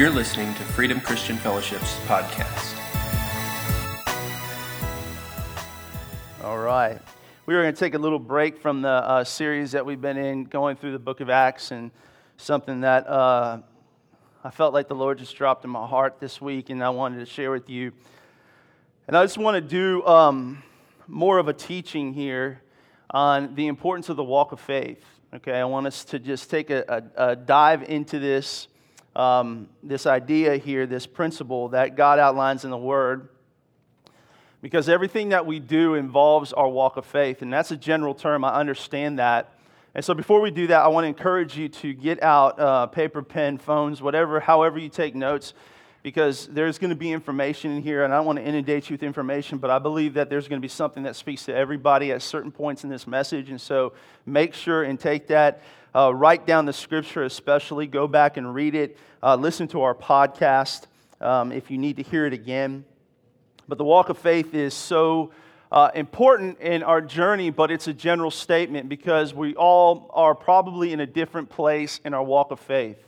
You're listening to Freedom Christian Fellowship's podcast. All right. We are going to take a little break from the uh, series that we've been in, going through the book of Acts, and something that uh, I felt like the Lord just dropped in my heart this week, and I wanted to share with you. And I just want to do um, more of a teaching here on the importance of the walk of faith. Okay, I want us to just take a, a, a dive into this, um, this idea here, this principle that God outlines in the Word because everything that we do involves our walk of faith. And that's a general term, I understand that. And so before we do that, I want to encourage you to get out uh, paper, pen, phones, whatever, however you take notes, because there's going to be information in here, and I don't want to inundate you with information, but I believe that there's going to be something that speaks to everybody at certain points in this message. And so make sure and take that. Uh, write down the scripture, especially. Go back and read it. Uh, listen to our podcast um, if you need to hear it again. But the walk of faith is so uh, important in our journey, but it's a general statement because we all are probably in a different place in our walk of faith.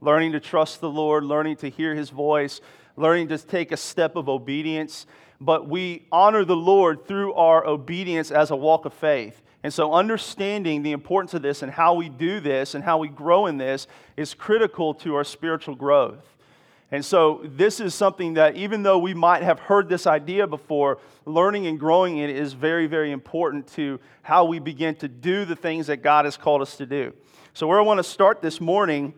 Learning to trust the Lord, learning to hear his voice, learning to take a step of obedience. But we honor the Lord through our obedience as a walk of faith. And so, understanding the importance of this and how we do this and how we grow in this is critical to our spiritual growth. And so, this is something that even though we might have heard this idea before, learning and growing it is very, very important to how we begin to do the things that God has called us to do. So, where I want to start this morning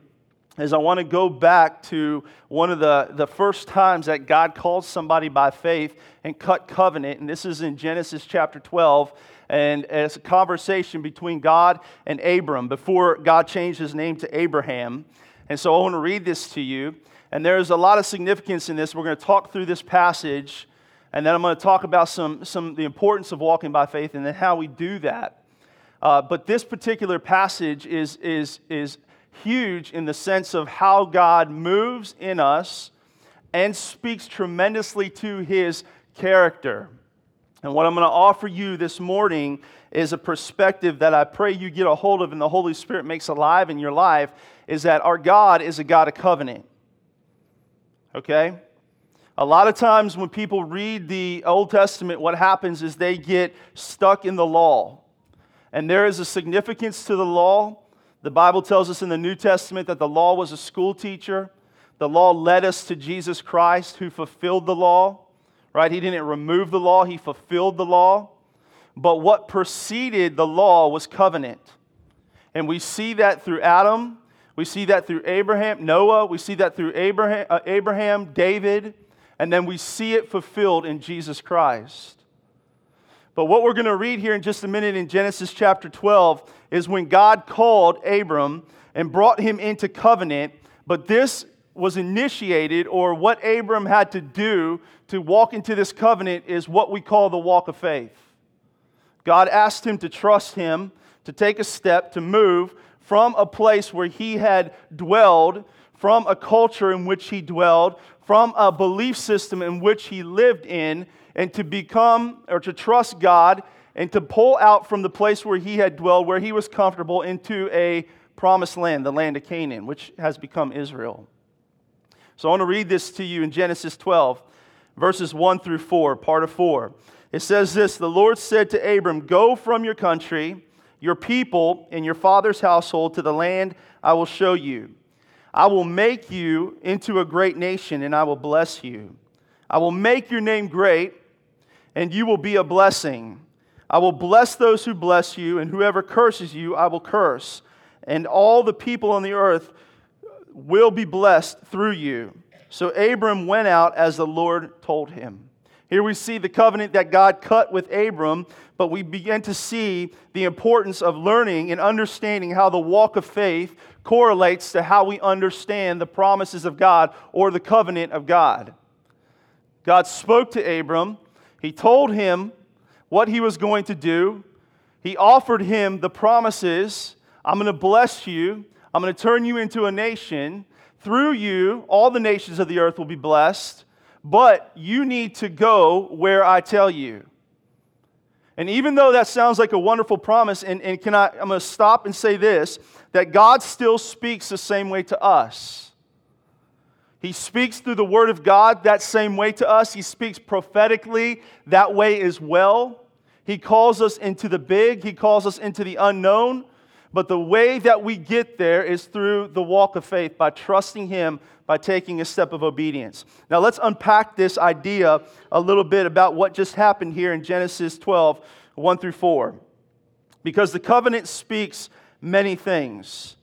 is I want to go back to one of the, the first times that God called somebody by faith and cut covenant. And this is in Genesis chapter 12. And it's a conversation between God and Abram before God changed his name to Abraham. And so I want to read this to you. And there's a lot of significance in this. We're going to talk through this passage, and then I'm going to talk about some, some the importance of walking by faith and then how we do that. Uh, but this particular passage is, is, is huge in the sense of how God moves in us and speaks tremendously to his character. And what I'm going to offer you this morning is a perspective that I pray you get a hold of and the Holy Spirit makes alive in your life is that our God is a God of covenant okay? A lot of times when people read the Old Testament, what happens is they get stuck in the law. And there is a significance to the law. The Bible tells us in the New Testament that the law was a school teacher. The law led us to Jesus Christ, who fulfilled the law, right? He didn't remove the law, he fulfilled the law. But what preceded the law was covenant. And we see that through Adam, we see that through Abraham, Noah. We see that through Abraham, uh, Abraham, David. And then we see it fulfilled in Jesus Christ. But what we're going to read here in just a minute in Genesis chapter 12 is when God called Abram and brought him into covenant. But this was initiated, or what Abram had to do to walk into this covenant is what we call the walk of faith. God asked him to trust him, to take a step, to move from a place where he had dwelled, from a culture in which he dwelled, from a belief system in which he lived in, and to become or to trust God and to pull out from the place where he had dwelled, where he was comfortable, into a promised land, the land of Canaan, which has become Israel. So I want to read this to you in Genesis 12, verses 1 through 4, part of 4. It says this The Lord said to Abram, Go from your country your people and your father's household to the land I will show you. I will make you into a great nation, and I will bless you. I will make your name great, and you will be a blessing. I will bless those who bless you, and whoever curses you, I will curse. And all the people on the earth will be blessed through you. So Abram went out as the Lord told him. Here we see the covenant that God cut with Abram, but we begin to see the importance of learning and understanding how the walk of faith correlates to how we understand the promises of God or the covenant of God. God spoke to Abram, He told him what he was going to do, He offered him the promises I'm going to bless you, I'm going to turn you into a nation. Through you, all the nations of the earth will be blessed but you need to go where I tell you. And even though that sounds like a wonderful promise, and, and can I, I'm going to stop and say this that God still speaks the same way to us. He speaks through the Word of God that same way to us. He speaks prophetically that way as well. He calls us into the big, He calls us into the unknown. But the way that we get there is through the walk of faith, by trusting Him, by taking a step of obedience. Now, let's unpack this idea a little bit about what just happened here in Genesis 12, 1 through 4. Because the covenant speaks many things.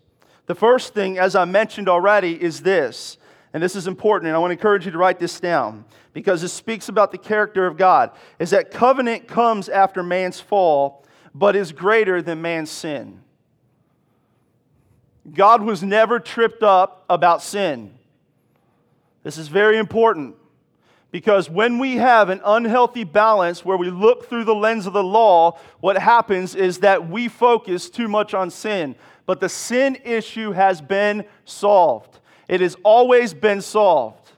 The first thing, as I mentioned already, is this and this is important, and I want to encourage you to write this down because it speaks about the character of God, is that covenant comes after man's fall, but is greater than man's sin. God was never tripped up about sin. This is very important because when we have an unhealthy balance where we look through the lens of the law, what happens is that we focus too much on sin. But the sin issue has been solved. It has always been solved.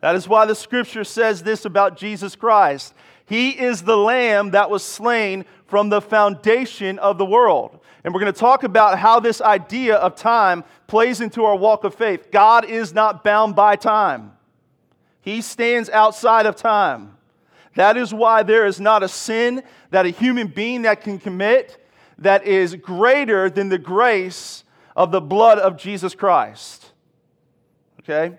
That is why the scripture says this about Jesus Christ He is the lamb that was slain from the foundation of the world. And we're going to talk about how this idea of time plays into our walk of faith. God is not bound by time, He stands outside of time. That is why there is not a sin that a human being that can commit that is greater than the grace of the blood of Jesus Christ okay?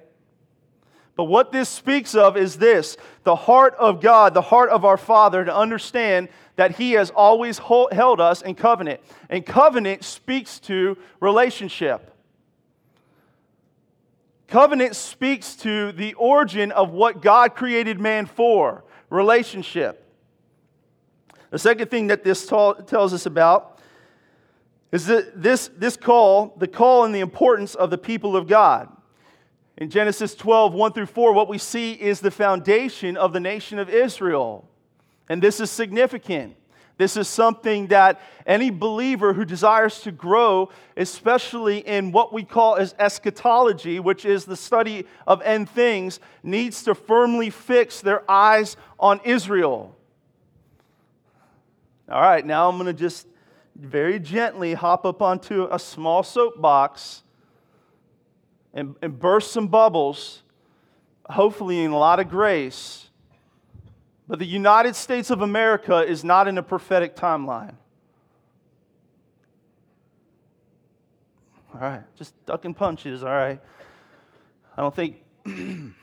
But what this speaks of is this the heart of God, the heart of our Father, to understand that He has always held us in covenant. And covenant speaks to relationship. Covenant speaks to the origin of what God created man for relationship. The second thing that this tells us about is that this, this call, the call and the importance of the people of God. In Genesis 12, 1 through 4, what we see is the foundation of the nation of Israel. And this is significant. This is something that any believer who desires to grow, especially in what we call as eschatology, which is the study of end things, needs to firmly fix their eyes on Israel. All right, now I'm going to just very gently hop up onto a small soapbox and, and burst some bubbles, hopefully in a lot of grace. But the United States of America is not in a prophetic timeline. All right, just ducking punches, all right. I don't think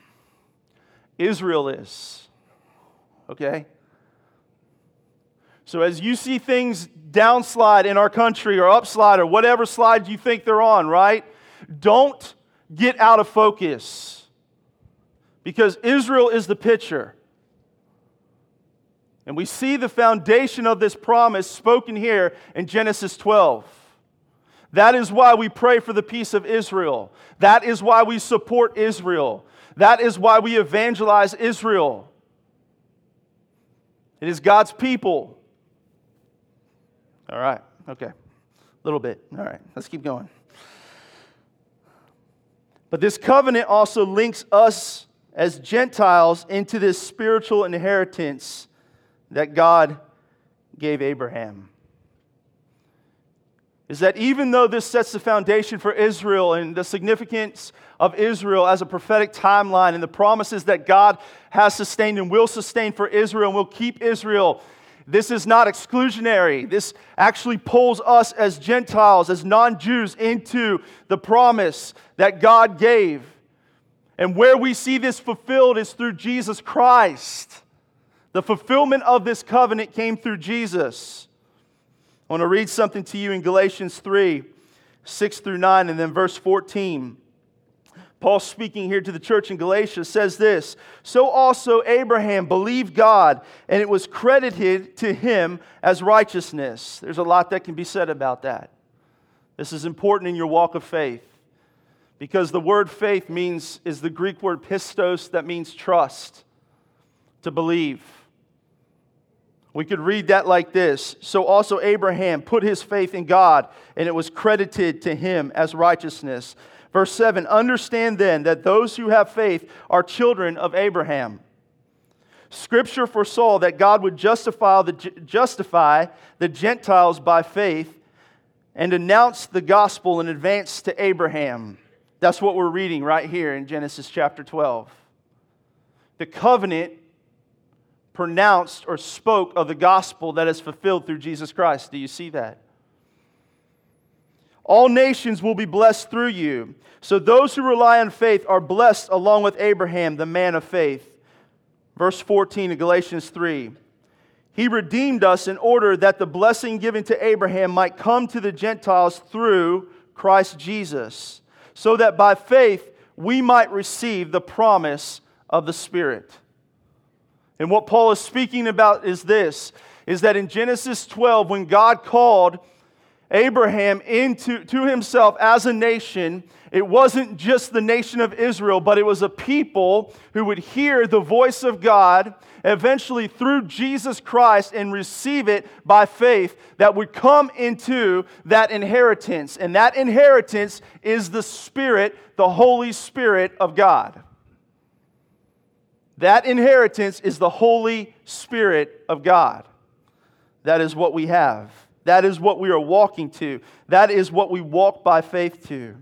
Israel is. Okay? So as you see things downslide in our country or upslide or whatever slide you think they're on, right? Don't get out of focus because Israel is the picture. And we see the foundation of this promise spoken here in Genesis 12. That is why we pray for the peace of Israel. That is why we support Israel. That is why we evangelize Israel. It is God's people. All right, okay. A little bit. All right, let's keep going. But this covenant also links us as Gentiles into this spiritual inheritance that God gave Abraham. Is that even though this sets the foundation for Israel and the significance of Israel as a prophetic timeline and the promises that God has sustained and will sustain for Israel and will keep Israel this is not exclusionary. This actually pulls us as Gentiles, as non Jews, into the promise that God gave. And where we see this fulfilled is through Jesus Christ. The fulfillment of this covenant came through Jesus. I want to read something to you in Galatians 3 6 through 9, and then verse 14. Paul, speaking here to the church in Galatia, says this So also Abraham believed God, and it was credited to him as righteousness. There's a lot that can be said about that. This is important in your walk of faith because the word faith means is the Greek word pistos that means trust, to believe. We could read that like this So also Abraham put his faith in God, and it was credited to him as righteousness. Verse 7 Understand then that those who have faith are children of Abraham. Scripture foresaw that God would justify the, justify the Gentiles by faith and announce the gospel in advance to Abraham. That's what we're reading right here in Genesis chapter 12. The covenant pronounced or spoke of the gospel that is fulfilled through Jesus Christ. Do you see that? All nations will be blessed through you. So those who rely on faith are blessed along with Abraham, the man of faith. Verse 14 of Galatians 3. He redeemed us in order that the blessing given to Abraham might come to the Gentiles through Christ Jesus, so that by faith we might receive the promise of the Spirit. And what Paul is speaking about is this is that in Genesis 12 when God called Abraham into to himself as a nation, it wasn't just the nation of Israel, but it was a people who would hear the voice of God eventually through Jesus Christ and receive it by faith that would come into that inheritance. And that inheritance is the Spirit, the Holy Spirit of God. That inheritance is the Holy Spirit of God. That is what we have. That is what we are walking to. That is what we walk by faith to.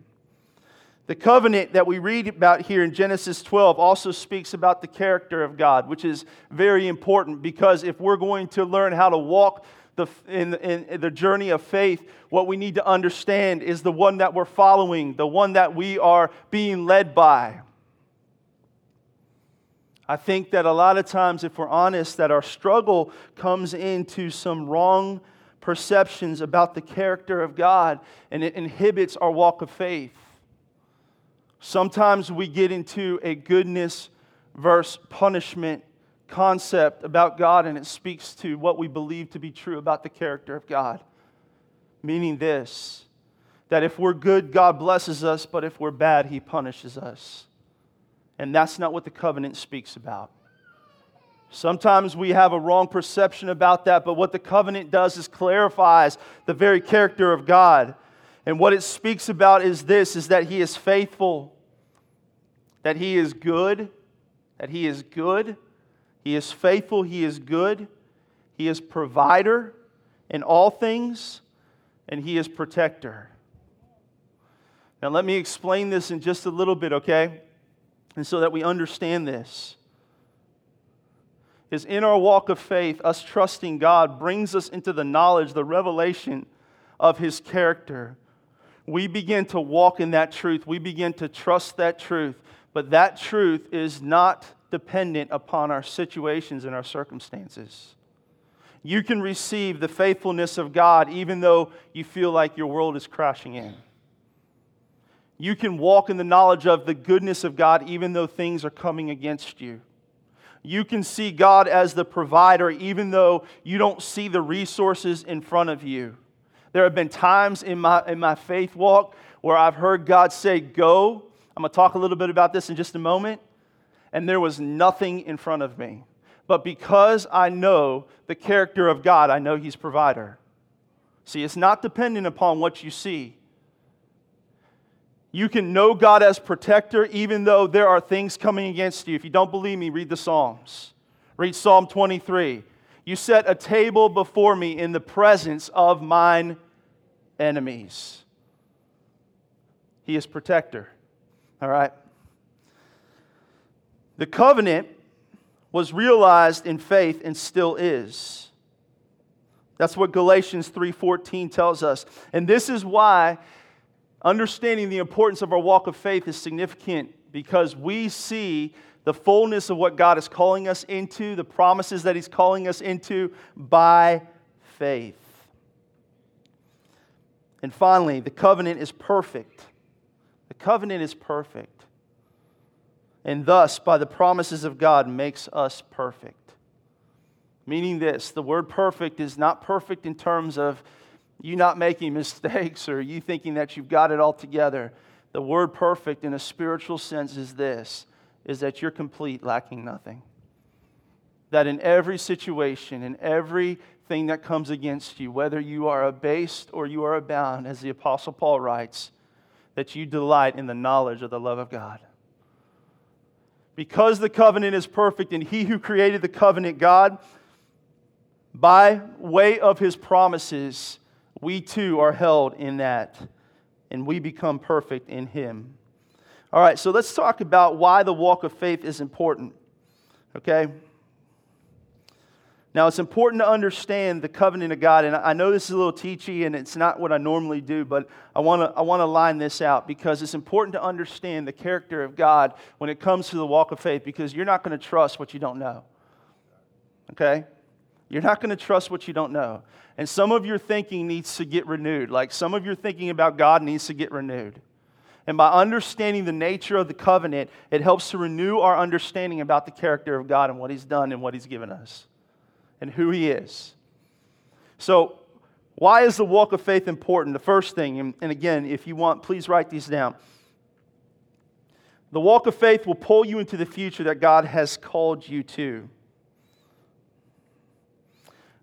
The covenant that we read about here in Genesis 12 also speaks about the character of God, which is very important because if we're going to learn how to walk the, in, in the journey of faith, what we need to understand is the one that we're following, the one that we are being led by. I think that a lot of times, if we're honest, that our struggle comes into some wrong perceptions about the character of God and it inhibits our walk of faith. Sometimes we get into a goodness versus punishment concept about God, and it speaks to what we believe to be true about the character of God. Meaning this that if we're good, God blesses us, but if we're bad, He punishes us. And that's not what the covenant speaks about. Sometimes we have a wrong perception about that, but what the covenant does is clarifies the very character of God. And what it speaks about is this is that he is faithful, that he is good, that he is good, he is faithful, he is good, he is provider in all things, and he is protector. Now let me explain this in just a little bit, okay? And so that we understand this is in our walk of faith, us trusting God brings us into the knowledge, the revelation of His character. We begin to walk in that truth. We begin to trust that truth. But that truth is not dependent upon our situations and our circumstances. You can receive the faithfulness of God even though you feel like your world is crashing in. You can walk in the knowledge of the goodness of God even though things are coming against you. You can see God as the provider even though you don't see the resources in front of you. There have been times in my, in my faith walk where I've heard God say, Go. I'm going to talk a little bit about this in just a moment. And there was nothing in front of me. But because I know the character of God, I know He's provider. See, it's not dependent upon what you see. You can know God as protector even though there are things coming against you. If you don't believe me, read the Psalms. Read Psalm 23. You set a table before me in the presence of mine enemies. He is protector. All right? The covenant was realized in faith and still is. That's what Galatians 3:14 tells us. And this is why understanding the importance of our walk of faith is significant because we see the fullness of what God is calling us into, the promises that He's calling us into by faith. And finally, the covenant is perfect. The covenant is perfect. And thus, by the promises of God, makes us perfect. Meaning this the word perfect is not perfect in terms of you not making mistakes or you thinking that you've got it all together. The word perfect in a spiritual sense is this is that you're complete, lacking nothing. That in every situation, in everything that comes against you, whether you are abased or you are abound, as the Apostle Paul writes, that you delight in the knowledge of the love of God. Because the covenant is perfect, and he who created the covenant, God, by way of his promises, we too are held in that, and we become perfect in Him. All right, so let's talk about why the walk of faith is important. Okay? Now, it's important to understand the covenant of God, and I know this is a little teachy and it's not what I normally do, but I want to I wanna line this out because it's important to understand the character of God when it comes to the walk of faith because you're not going to trust what you don't know. Okay? You're not going to trust what you don't know. And some of your thinking needs to get renewed. Like some of your thinking about God needs to get renewed. And by understanding the nature of the covenant, it helps to renew our understanding about the character of God and what He's done and what He's given us and who He is. So, why is the walk of faith important? The first thing, and, again, if you want, please write these down. The walk of faith will pull you into the future that God has called you to.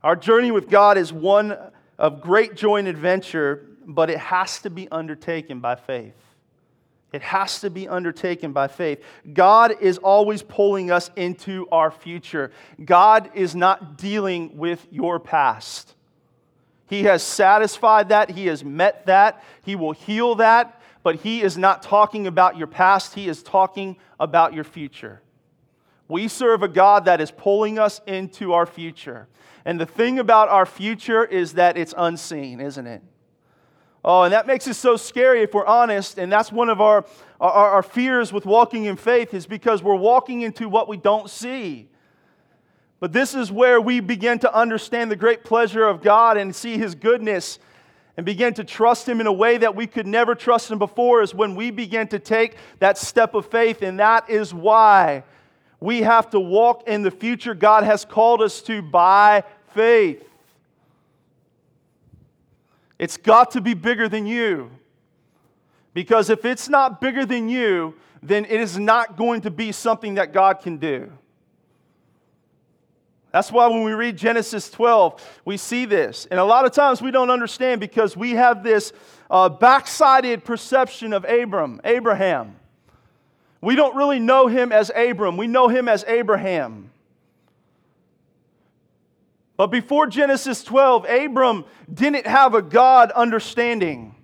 Our journey with God is one of great joy and adventure, but it has to be undertaken by faith. It has to be undertaken by faith. God is always pulling us into our future. God is not dealing with your past. He has satisfied that, He has met that, He will heal that, but He is not talking about your past, He is talking about your future. We serve a God that is pulling us into our future. And the thing about our future is that it's unseen, isn't it? Oh, and that makes it so scary if we're honest. And that's one of our, our, our, fears with walking in faith, is because we're walking into what we don't see. But this is where we begin to understand the great pleasure of God and see His goodness and begin to trust Him in a way that we could never trust Him before, is when we begin to take that step of faith. And that is why we have to walk in the future God has called us to by faith. It's got to be bigger than you. Because if it's not bigger than you, then it is not going to be something that God can do. That's why when we read Genesis 12, we see this. And a lot of times we don't understand because we have this uh, backsided perception of Abram, Abraham. We don't really know him as Abram, we know him as Abraham. But before Genesis 12, Abram didn't have a God understanding.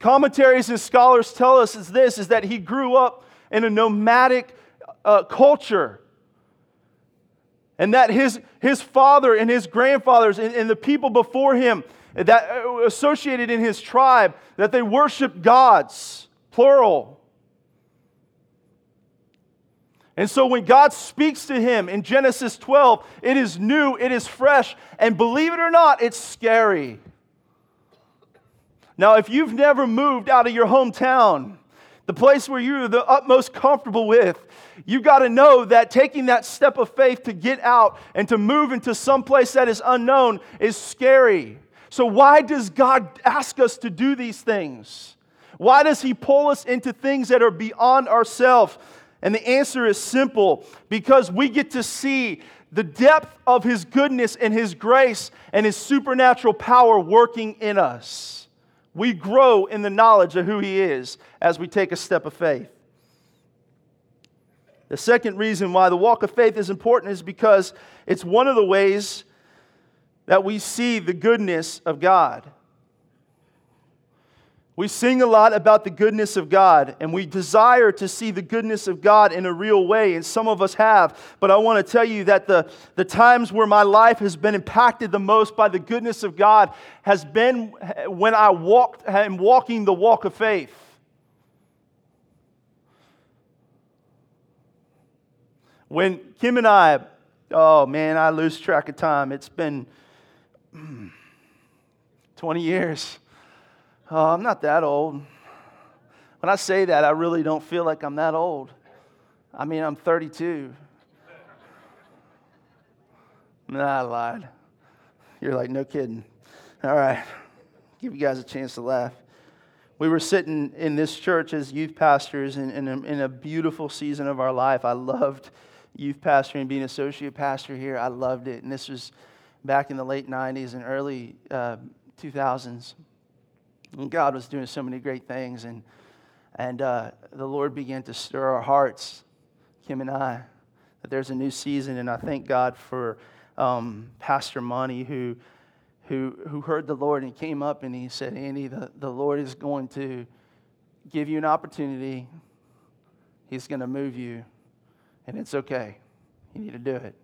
Commentaries and scholars tell us is this is that he grew up in a nomadic uh, culture. And that his, his father and his grandfathers and, and the people before him that uh, associated in his tribe, that they worshiped gods, plural. And so when God speaks to him in Genesis 12, it is new, it is fresh, and believe it or not, it's scary. Now, if you've never moved out of your hometown, the place where you're the utmost comfortable with, you've got to know that taking that step of faith to get out and to move into some place that is unknown is scary. So, why does God ask us to do these things? Why does He pull us into things that are beyond ourselves? And the answer is simple because we get to see the depth of His goodness and His grace and His supernatural power working in us. We grow in the knowledge of who He is as we take a step of faith. The second reason why the walk of faith is important is because it's one of the ways that we see the goodness of God. We sing a lot about the goodness of God, and we desire to see the goodness of God in a real way, and some of us have. But I want to tell you that the, the times where my life has been impacted the most by the goodness of God has been when I walked, am walking the walk of faith. When Kim and I, oh man, I lose track of time. It's been 20 years Oh, I'm not that old. When I say that, I really don't feel like I'm that old. I mean, I'm 32. Nah, I lied. You're like, no kidding. All right. Give you guys a chance to laugh. We were sitting in this church as youth pastors in, in, a, in a beautiful season of our life. I loved youth pastoring, being associate pastor here. I loved it. And this was back in the late 90s and early uh, 2000s. And God was doing so many great things, and, and uh, the Lord began to stir our hearts, Kim and I, that there's a new season. And I thank God for um, Pastor Money, who, who, who heard the Lord and came up and he said, Andy, the, the Lord is going to give you an opportunity. He's going to move you, and it's okay. You need to do it.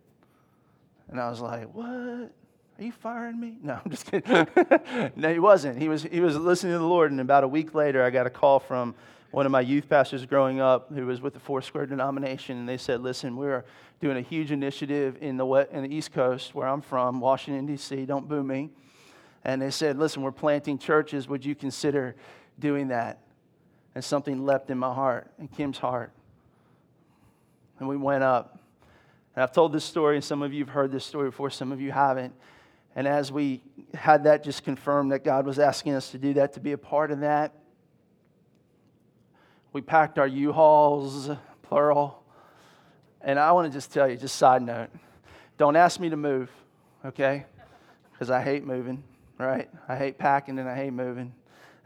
And I was like, What? Are you firing me? No, I'm just kidding. no, he wasn't. He was, he was listening to the Lord, and about a week later, I got a call from one of my youth pastors growing up who was with the Foursquare denomination, and they said, Listen, we're doing a huge initiative in the, in the East Coast, where I'm from, Washington, D.C. Don't boo me. And they said, Listen, we're planting churches. Would you consider doing that? And something leapt in my heart, in Kim's heart. And we went up. And I've told this story, and some of you have heard this story before, some of you haven't. And as we had that just confirmed that God was asking us to do that, to be a part of that, we packed our U-Hauls, plural. And I want to just tell you, just side note, don't ask me to move, okay? Because I hate moving, right? I hate packing and I hate moving.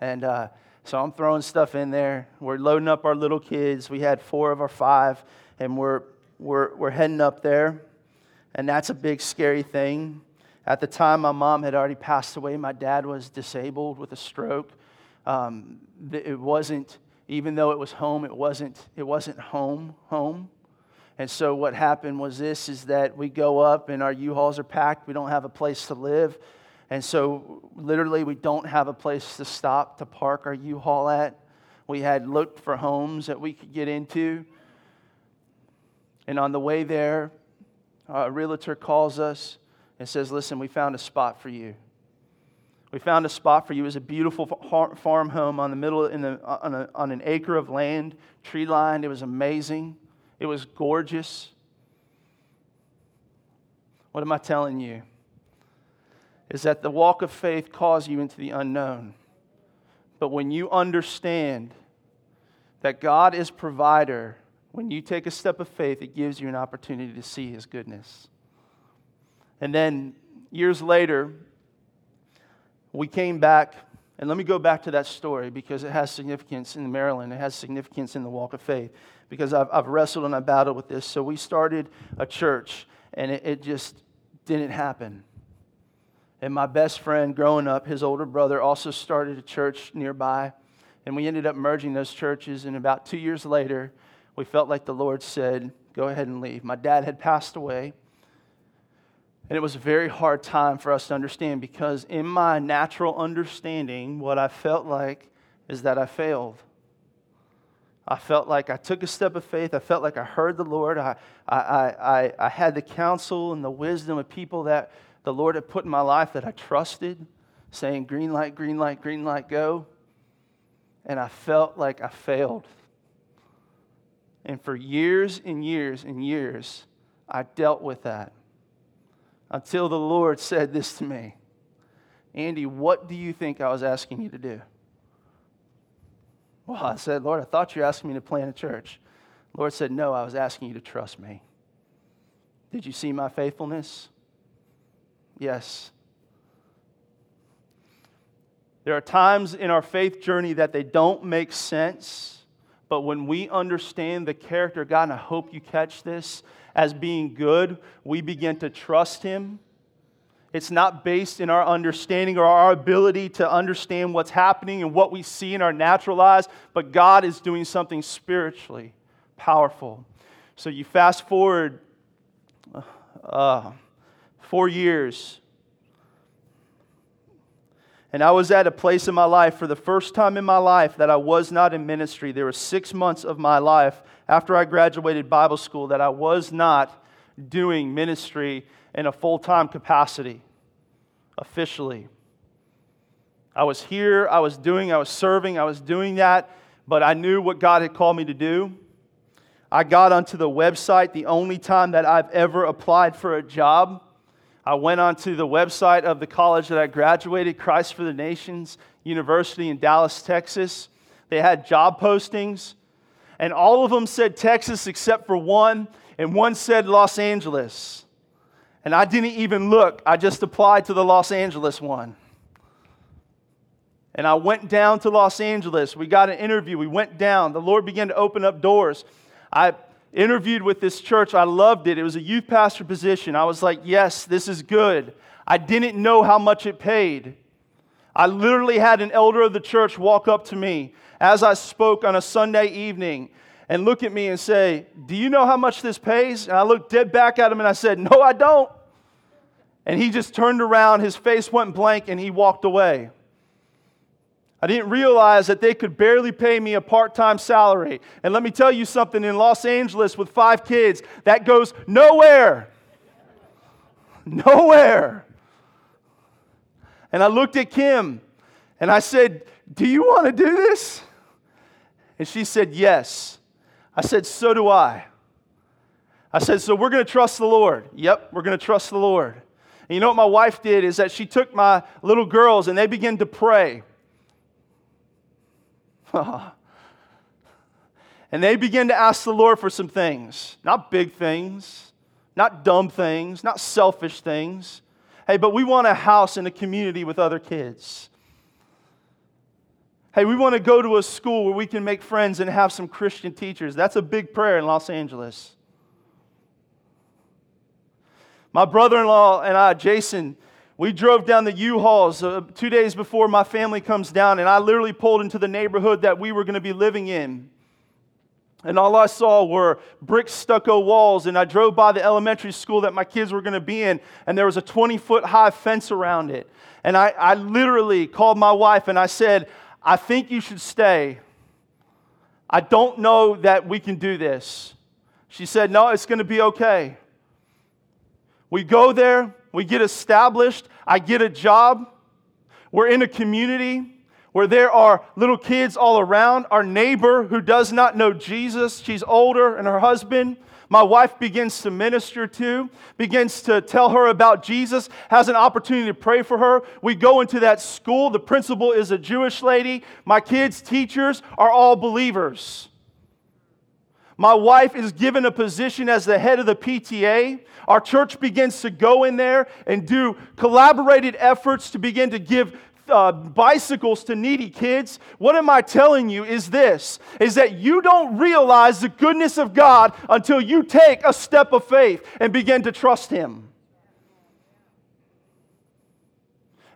And uh, so I'm throwing stuff in there. We're loading up our little kids. We had four of our five, and we're, we're, we're heading up there. And that's a big, scary thing. At the time, my mom had already passed away. My dad was disabled with a stroke. Um, it wasn't even though it was home, it wasn't, it wasn't home, home. And so what happened was this is that we go up and our U-Hauls are packed. We don't have a place to live. And so literally we don't have a place to stop to park our U-Haul at. We had looked for homes that we could get into. And on the way there, a realtor calls us and says, Listen, we found a spot for you. We found a spot for you. It was a beautiful farm home on the middle in the, uh, on, a, on an acre of land, tree lined. It was amazing. It was gorgeous. What am I telling you? Is that the walk of faith calls you into the unknown. But when you understand that God is provider, when you take a step of faith, it gives you an opportunity to see his goodness. And then years later, we came back, and let me go back to that story because it has significance in Maryland. It has significance in the walk of faith because I've, I've wrestled and I battled with this. So we started a church, and it, it just didn't happen. And my best friend growing up, his older brother, also started a church nearby. And we ended up merging those churches. And about two years later, we felt like the Lord said, Go ahead and leave. My dad had passed away. And it was a very hard time for us to understand because, in my natural understanding, what I felt like is that I failed. I felt like I took a step of faith. I felt like I heard the Lord. I, I, I, I had the counsel and the wisdom of people that the Lord had put in my life that I trusted, saying, Green light, green light, green light, go. And I felt like I failed. And for years and years and years, I dealt with that until the Lord said this to me Andy, what do you think I was asking you to do? Well, I said, Lord, I thought you were asking me to plant a church. The Lord said, No, I was asking you to trust me. Did you see my faithfulness? Yes. There are times in our faith journey that they don't make sense, but when we understand the character of God, and I hope you catch this, as being good, we begin to trust Him. It's not based in our understanding or our ability to understand what's happening and what we see in our natural eyes, but God is doing something spiritually powerful. So you fast forward uh, four years, and I was at a place in my life for the first time in my life that I was not in ministry. There were six months of my life after I graduated Bible school that I was not doing ministry in a full time capacity officially. I was here, I was doing, I was serving, I was doing that, but I knew what God had called me to do. I got onto the website the only time that I've ever applied for a job. I went onto the website of the college that I graduated, Christ for the Nations University in Dallas, Texas. They had job postings, and all of them said Texas except for one, and one said Los Angeles. And I didn't even look, I just applied to the Los Angeles one. And I went down to Los Angeles. We got an interview. We went down. The Lord began to open up doors. I interviewed with this church. I loved it. It was a youth pastor position. I was like, yes, this is good. I didn't know how much it paid. I literally had an elder of the church walk up to me as I spoke on a Sunday evening and look at me and say, Do you know how much this pays? And I looked dead back at him and I said, No, I don't. And he just turned around, his face went blank, and he walked away. I didn't realize that they could barely pay me a part time salary. And let me tell you something in Los Angeles with five kids, that goes nowhere. Nowhere. And I looked at Kim and I said, Do you want to do this? And she said, Yes. I said, So do I. I said, So we're going to trust the Lord. Yep, we're going to trust the Lord. And you know what my wife did is that she took my little girls and they began to pray. and they begin to ask the Lord for some things, not big things, not dumb things, not selfish things. Hey, but we want a house in a community with other kids. Hey, we want to go to a school where we can make friends and have some Christian teachers. That's a big prayer in Los Angeles. My brother in law and I, Jason, we drove down the U-Hauls uh, two days before my family comes down, and I literally pulled into the neighborhood that we were going to be living in. And all I saw were brick stucco walls, and I drove by the elementary school that my kids were going to be in, and there was a 20 foot high fence around it. And I, I literally called my wife and I said, I think you should stay. I don't know that we can do this. She said, No, it's going to be okay. We go there, we get established, I get a job, we're in a community where there are little kids all around. Our neighbor who does not know Jesus, she's older, and her husband, my wife begins to minister to, begins to tell her about Jesus, has an opportunity to pray for her. We go into that school. The principal is a Jewish lady. My kids' teachers are all believers. My wife is given a position as the head of the PTA. Our church begins to go in there and do collaborated efforts to begin to give uh, bicycles to needy kids. What am I telling you is this is that you don't realize the goodness of God until you take a step of faith and begin to trust Him.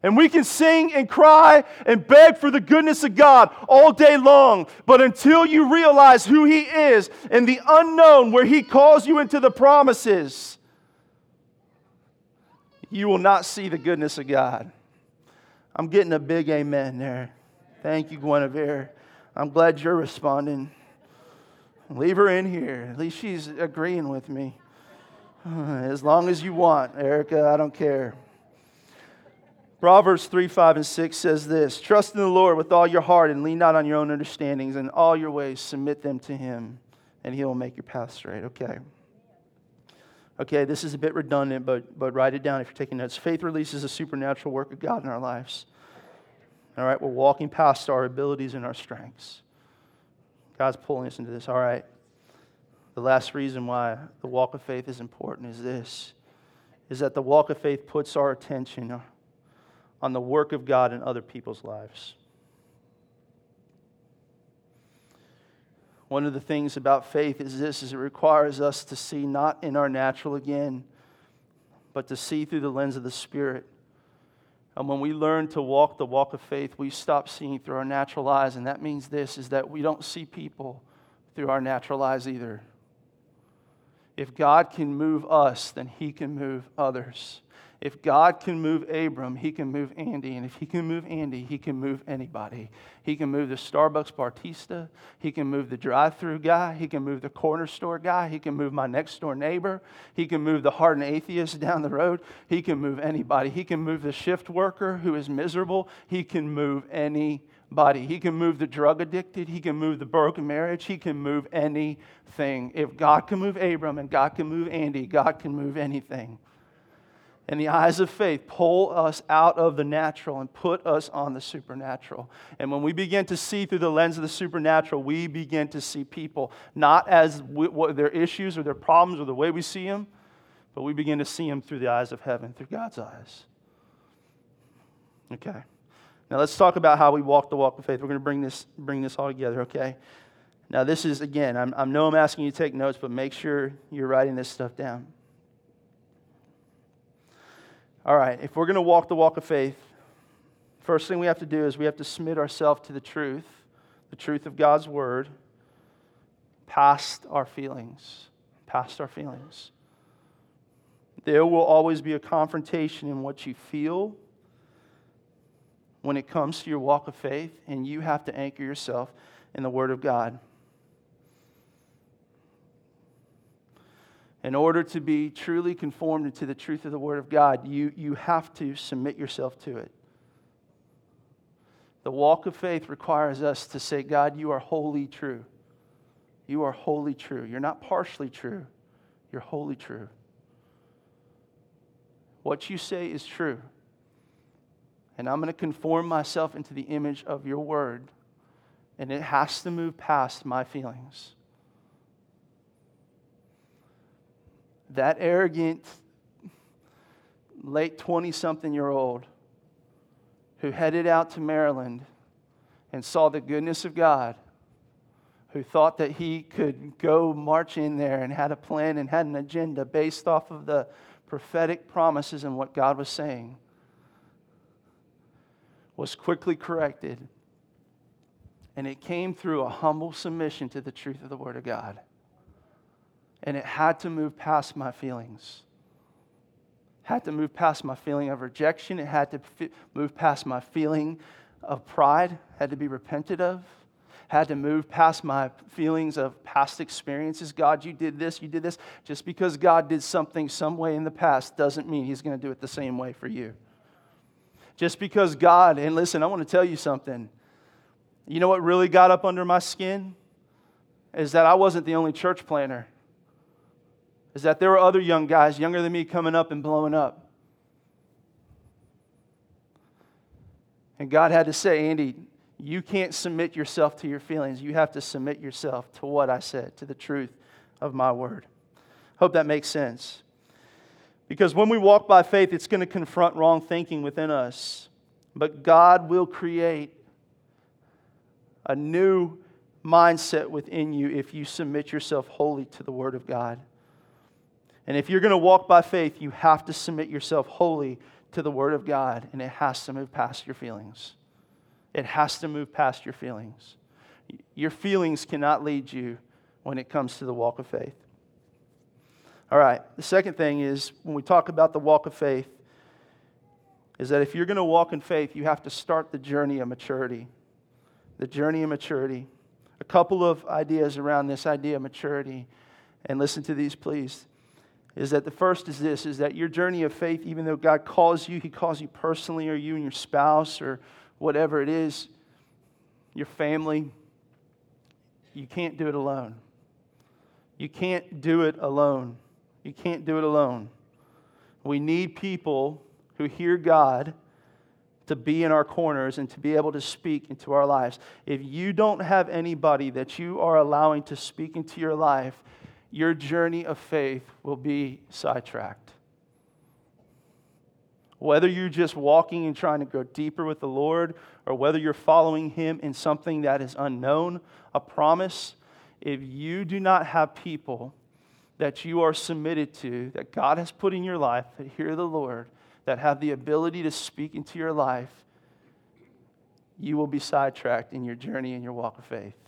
And we can sing and cry and beg for the goodness of God all day long. But until you realize who He is and the unknown where He calls you into the promises, you will not see the goodness of God. I'm getting a big amen there. Thank you, Guinevere. I'm glad you're responding. Leave her in here. At least she's agreeing with me. As long as you want, Erica, I don't care. Proverbs 3, 5, and 6 says this Trust in the Lord with all your heart and lean not on your own understandings. In all your ways, submit them to Him, and He will make your path straight. Okay. Okay, this is a bit redundant, but, but write it down if you're taking notes. Faith releases a supernatural work of God in our lives. All right, we're walking past our abilities and our strengths. God's pulling us into this. All right. The last reason why the walk of faith is important is this is that the walk of faith puts our attention on the work of God in other people's lives. One of the things about faith is this is it requires us to see not in our natural again, but to see through the lens of the Spirit. And when we learn to walk the walk of faith, we stop seeing through our natural eyes. And that means this is that we don't see people through our natural eyes either. If God can move us, then he can move others. If God can move Abram, he can move Andy. And if he can move Andy, he can move anybody. He can move the Starbucks barista. He can move the drive through guy. He can move the corner store guy. He can move my next door neighbor. He can move the hardened atheist down the road. He can move anybody. He can move the shift worker who is miserable. He can move anybody. He can move the drug addicted. He can move the broken marriage. He can move anything. If God can move Abram and God can move Andy, God can move anything and the eyes of faith pull us out of the natural and put us on the supernatural. And when we begin to see through the lens of the supernatural, we begin to see people not as what their issues or their problems or the way we see them, but we begin to see them through the eyes of heaven, through God's eyes. Okay. Now let's talk about how we walk the walk of faith. We're going to bring this, bring this all together, okay? Now, this is, again, I'm, I know I'm asking you to take notes, but make sure you're writing this stuff down. All right, if we're going to walk the walk of faith, First thing we have to do is we have to submit ourselves to the truth, the truth of God's word, past our feelings. Past our feelings. There will always be a confrontation in what you feel when it comes to your walk of faith, and you have to anchor yourself in the Word of God. In order to be truly conformed to the truth of the Word of God, you, you have to submit yourself to it. The walk of faith requires us to say, God, you are wholly true. You are wholly true. You're not partially true, you're wholly true. What you say is true. And I'm going to conform myself into the image of your word. And it has to move past my feelings. That arrogant, late 20 something year old who headed out to Maryland and saw the goodness of God, who thought that he could go march in there and had a plan and had an agenda based off of the prophetic promises and what God was saying, was quickly corrected. And it came through a humble submission to the truth of the Word of God. And it had to move past my feelings had to move past my feeling of rejection. It had to f- move past my feeling of pride, had to be repented of. Had to move past my feelings of past experiences. God, you did this, you did this. Just because God did something some way in the past doesn't mean He's going to do it the same way for you. Just because God, and listen, I want to tell you something. You know what really got up under my skin? Is that I wasn't the only church planter is that there were other young guys younger than me coming up and blowing up. And God had to say, Andy, you can't submit yourself to your feelings. You have to submit yourself to what I said, to the truth of my word. Hope that makes sense. Because when we walk by faith, it's going to confront wrong thinking within us. But God will create a new mindset within you if you submit yourself wholly to the Word of God. And if you're going to walk by faith, you have to submit yourself wholly to the Word of God, and it has to move past your feelings. It has to move past your feelings. Your feelings cannot lead you when it comes to the walk of faith. All right, the second thing is when we talk about the walk of faith, is that if you're going to walk in faith, you have to start the journey of maturity. The journey of maturity. A couple of ideas around this idea of maturity. And listen to these, please is that the first is this is that your journey of faith even though god calls you he calls you personally or you and your spouse or whatever it is your family you can't do it alone. You can't do it alone. You can't do it alone. We need people who hear god to be in our corners and to be able to speak into our lives. If you don't have anybody that you are allowing to speak into your life your journey of faith will be sidetracked. Whether you're just walking and trying to go deeper with the Lord, or whether you're following Him in something that is unknown, a promise, if you do not have people that you are submitted to, that God has put in your life, that hear the Lord, that have the ability to speak into your life, you will be sidetracked in your journey and your walk of faith.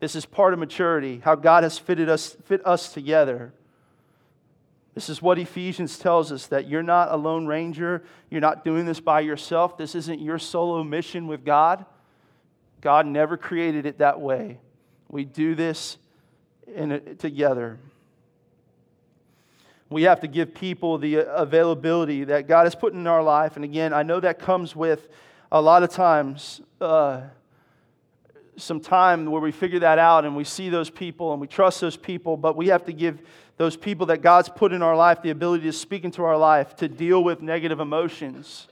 This is part of maturity, how God has fitted us, fit us together. This is what Ephesians tells us that you're not a lone ranger. You're not doing this by yourself. This isn't your solo mission with God. God never created it that way. We do this in it together. We have to give people the availability that God has put in our life. And again, I know that comes with a lot of times. Uh, some time where we figure that out and we see those people and we trust those people, but we have to give those people that God's put in our life the ability to speak into our life, to deal with negative emotions.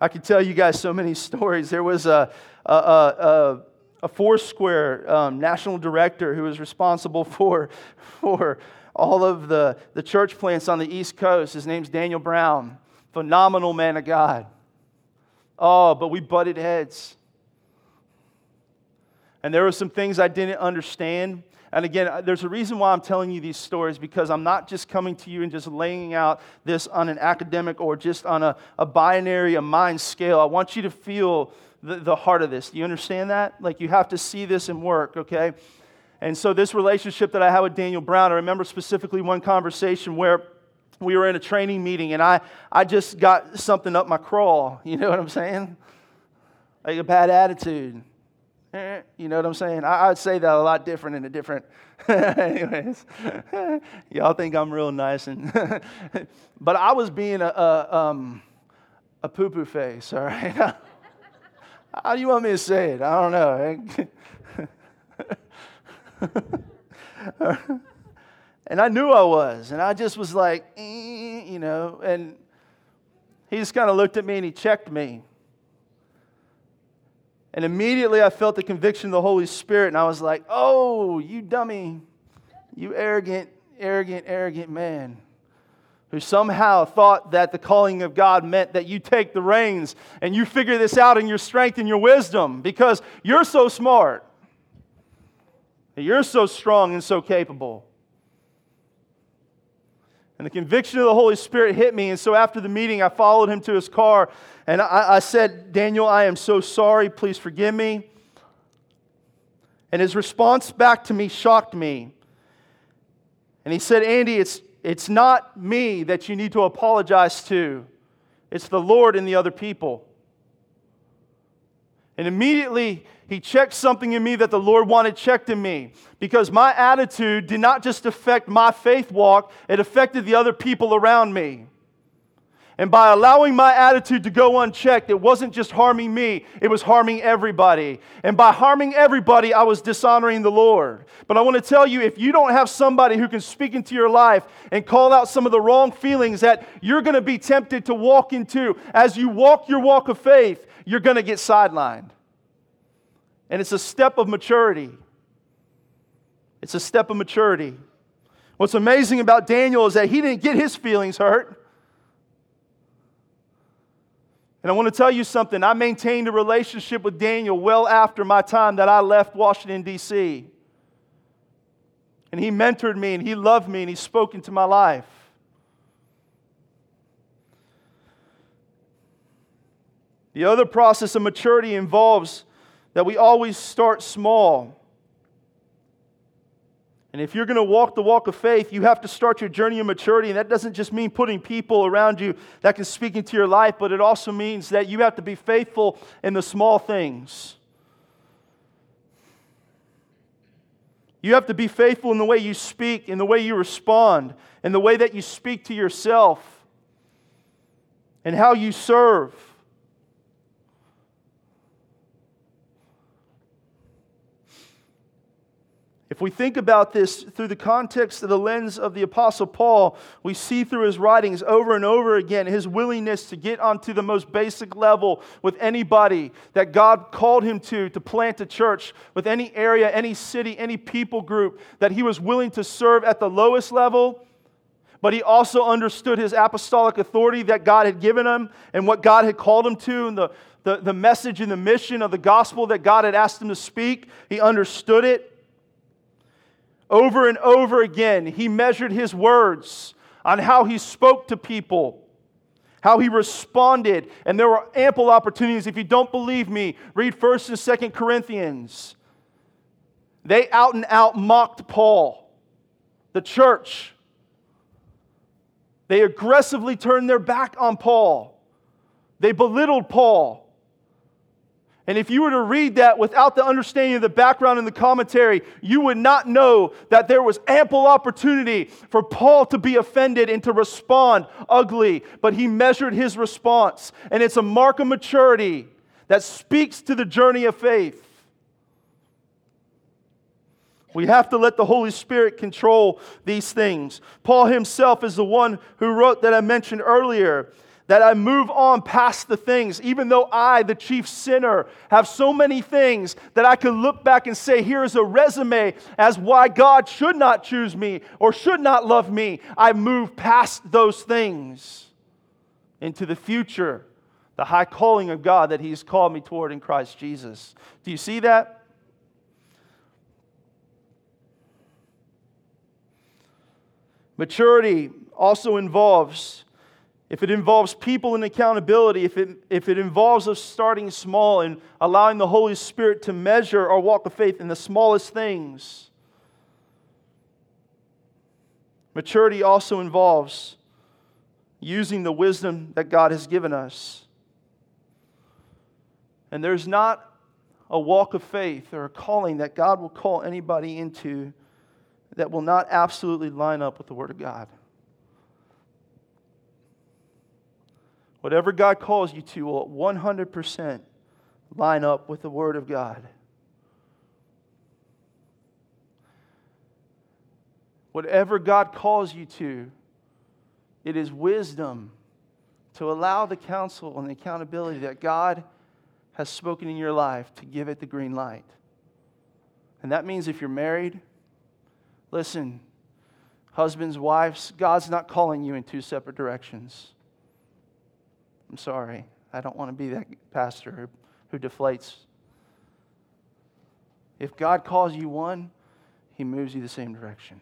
I could tell you guys so many stories. There was a, a, a, a Foursquare um, national director who was responsible for, for all of the, the church plants on the East Coast. His name's Daniel Brown, phenomenal man of God. Oh, but we butted heads. And there were some things I didn't understand. And again, there's a reason why I'm telling you these stories because I'm not just coming to you and just laying out this on an academic or just on a, a binary, a mind scale. I want you to feel the, the heart of this. Do you understand that? Like you have to see this and work, okay? And so, this relationship that I had with Daniel Brown, I remember specifically one conversation where we were in a training meeting and I, I just got something up my crawl. You know what I'm saying? Like a bad attitude. Eh, you know what I'm saying? I, would say that a lot different in a different. Anyways, y'all think I'm real nice, and but I was being a a, um, a poo poo face. All right. How do you want me to say it? I don't know. And I knew I was, and I just was like, eh, you know, and he just kind of looked at me and he checked me. And immediately I felt the conviction of the Holy Spirit, and I was like, oh, you dummy, you arrogant, arrogant, arrogant man who somehow thought that the calling of God meant that you take the reins and you figure this out in your strength and your wisdom because you're so smart. You're so strong and so capable. And the conviction of the Holy Spirit hit me. And so after the meeting, I followed him to his car and I, I said, Daniel, I am so sorry. Please forgive me. And his response back to me shocked me. And he said, Andy, it's, it's not me that you need to apologize to, it's the Lord and the other people. And immediately he checked something in me that the Lord wanted checked in me because my attitude did not just affect my faith walk, it affected the other people around me. And by allowing my attitude to go unchecked, it wasn't just harming me, it was harming everybody. And by harming everybody, I was dishonoring the Lord. But I want to tell you if you don't have somebody who can speak into your life and call out some of the wrong feelings that you're going to be tempted to walk into as you walk your walk of faith, you're going to get sidelined. And it's a step of maturity. It's a step of maturity. What's amazing about Daniel is that he didn't get his feelings hurt. And I want to tell you something. I maintained a relationship with Daniel well after my time that I left Washington, D.C. And he mentored me and he loved me and he spoke into my life. The other process of maturity involves that we always start small. And if you're going to walk the walk of faith, you have to start your journey of maturity. And that doesn't just mean putting people around you that can speak into your life, but it also means that you have to be faithful in the small things. You have to be faithful in the way you speak, in the way you respond, in the way that you speak to yourself, and how you serve. If we think about this through the context of the lens of the Apostle Paul, we see through his writings over and over again his willingness to get onto the most basic level with anybody that God called him to, to plant a church, with any area, any city, any people group, that he was willing to serve at the lowest level. But he also understood his apostolic authority that God had given him and what God had called him to and the, the, the message and the mission of the gospel that God had asked him to speak. He understood it. Over and over again, he measured his words on how he spoke to people, how he responded. And there were ample opportunities. If you don't believe me, read 1st and 2nd Corinthians. They out and out mocked Paul, the church. They aggressively turned their back on Paul. They belittled Paul. And if you were to read that without the understanding of the background and the commentary, you would not know that there was ample opportunity for Paul to be offended and to respond ugly. But he measured his response. And it's a mark of maturity that speaks to the journey of faith. We have to let the Holy Spirit control these things. Paul himself is the one who wrote that I mentioned earlier that I move on past the things, even though I, the chief sinner, have so many things that I could look back and say, here's a resume as why God should not choose me or should not love me. I move past those things into the future, the high calling of God that He's called me toward in Christ Jesus. Do you see that? Maturity also involves, if it involves people and accountability, if it, if it involves us starting small and allowing the Holy Spirit to measure our walk of faith in the smallest things, maturity also involves using the wisdom that God has given us. And there's not a walk of faith or a calling that God will call anybody into that will not absolutely line up with the Word of God. Whatever God calls you to will 100% line up with the Word of God. Whatever God calls you to, it is wisdom to allow the counsel and the accountability that God has spoken in your life to give it the green light. And that means if you're married, listen, husbands, wives, God's not calling you in two separate directions. I'm sorry. I don't want to be that pastor who deflates. If God calls you one, he moves you the same direction.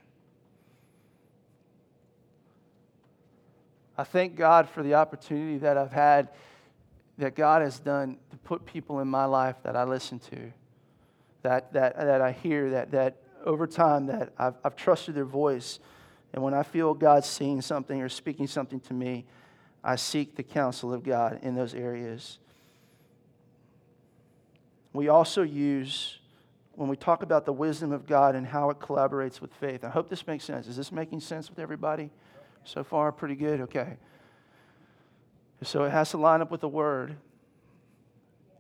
I thank God for the opportunity that I've had, that God has done to put people in my life that I listen to, that, that, that I hear, that, that over time that I've, I've trusted their voice. And when I feel God saying something or speaking something to me, I seek the counsel of God in those areas. We also use, when we talk about the wisdom of God and how it collaborates with faith, I hope this makes sense. Is this making sense with everybody? So far, pretty good? Okay. So it has to line up with the Word.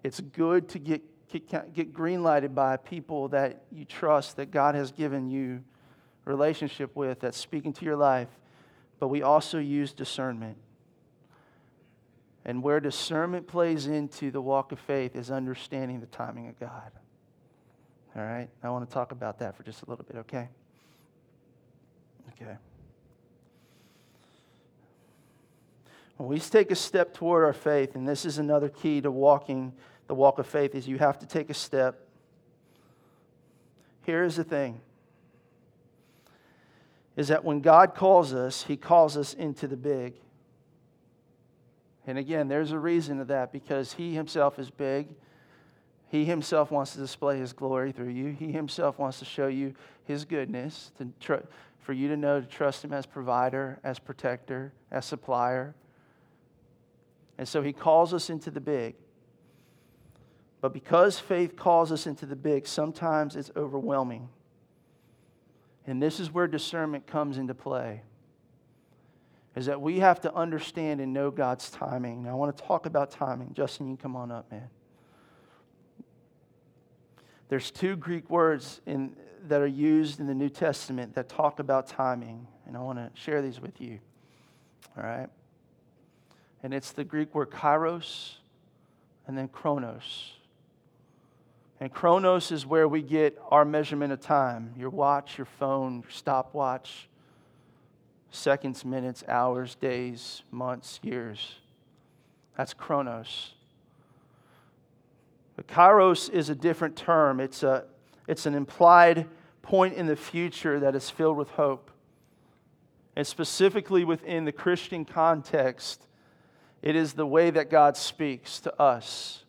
It's good to get, get, get green lighted by people that you trust, that God has given you relationship with, that's speaking to your life. But we also use discernment. And where discernment plays into the walk of faith is understanding the timing of God. All right? I want to talk about that for just a little bit, okay? Okay. When we take a step toward our faith, and this is another key to walking the walk of faith, is you have to take a step. Here is the thing is that when God calls us, He calls us into the big. And again, there's a reason to that because He Himself is big. He Himself wants to display His glory through you. He Himself wants to show you His goodness, to tr- for you to know to trust Him as provider, as protector, as supplier. And so he calls us into the big. But because faith calls us into the big, sometimes it's overwhelming. And this is where discernment comes into play. Is that we have to understand and know God's timing. Now, I want to talk about timing. Justin, you come on up, man. There's two Greek words in, that are used in the New Testament that talk about timing, and I want to share these with you. All right? and it's the Greek word kairos and then chronos. And chronos is where we get our measurement of time your watch, your phone, your stopwatch, seconds, minutes, hours, days, months, years. That's chronos. But kairos is a different term, it's, a, it's an implied point in the future that is filled with hope. And specifically within the Christian context, it is the way that God speaks to us.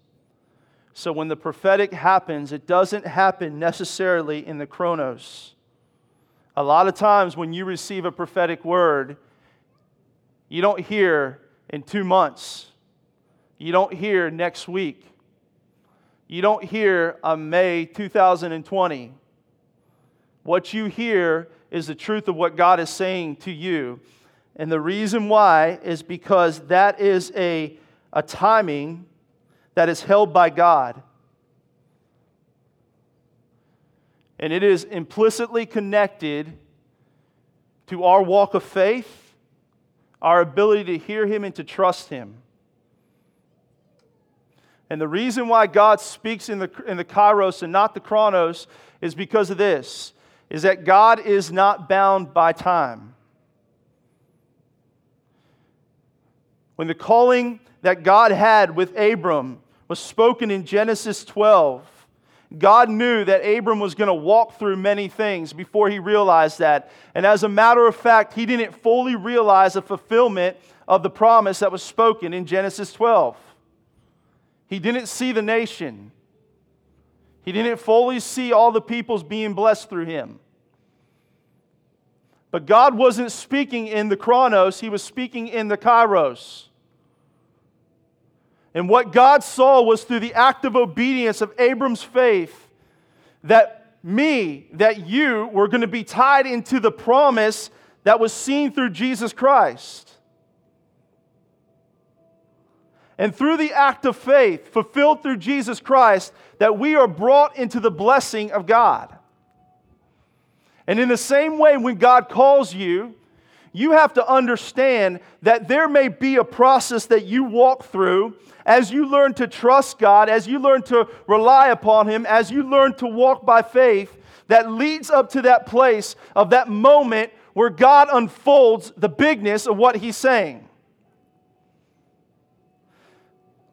So when the prophetic happens, it doesn't happen necessarily in the chronos. A lot of times when you receive a prophetic word, you don't hear in two months. You don't hear next week. You don't hear on May 2020. What you hear is the truth of what God is saying to you. And the reason why is because that is a, a timing that is held by God. And it is implicitly connected to our walk of faith, our ability to hear Him and to trust Him. And the reason why God speaks in the, in the kairos and not the chronos is because of this is that God is not bound by time. when the calling that God had with Abram was spoken in Genesis 12, God knew that Abram was going to walk through many things before he realized that. And as a matter of fact, he didn't fully realize the fulfillment of the promise that was spoken in Genesis 12. He didn't see the nation, he didn't fully see all the peoples being blessed through him. But God wasn't speaking in the chronos, He was speaking in the kairos. And what God saw was through the act of obedience of Abram's faith that me, that you were going to be tied into the promise that was seen through Jesus Christ. And through the act of faith fulfilled through Jesus Christ, that we are brought into the blessing of God. And in the same way, when God calls you, you have to understand that there may be a process that you walk through as you learn to trust God, as you learn to rely upon Him, as you learn to walk by faith, that leads up to that place of that moment where God unfolds the bigness of what He's saying.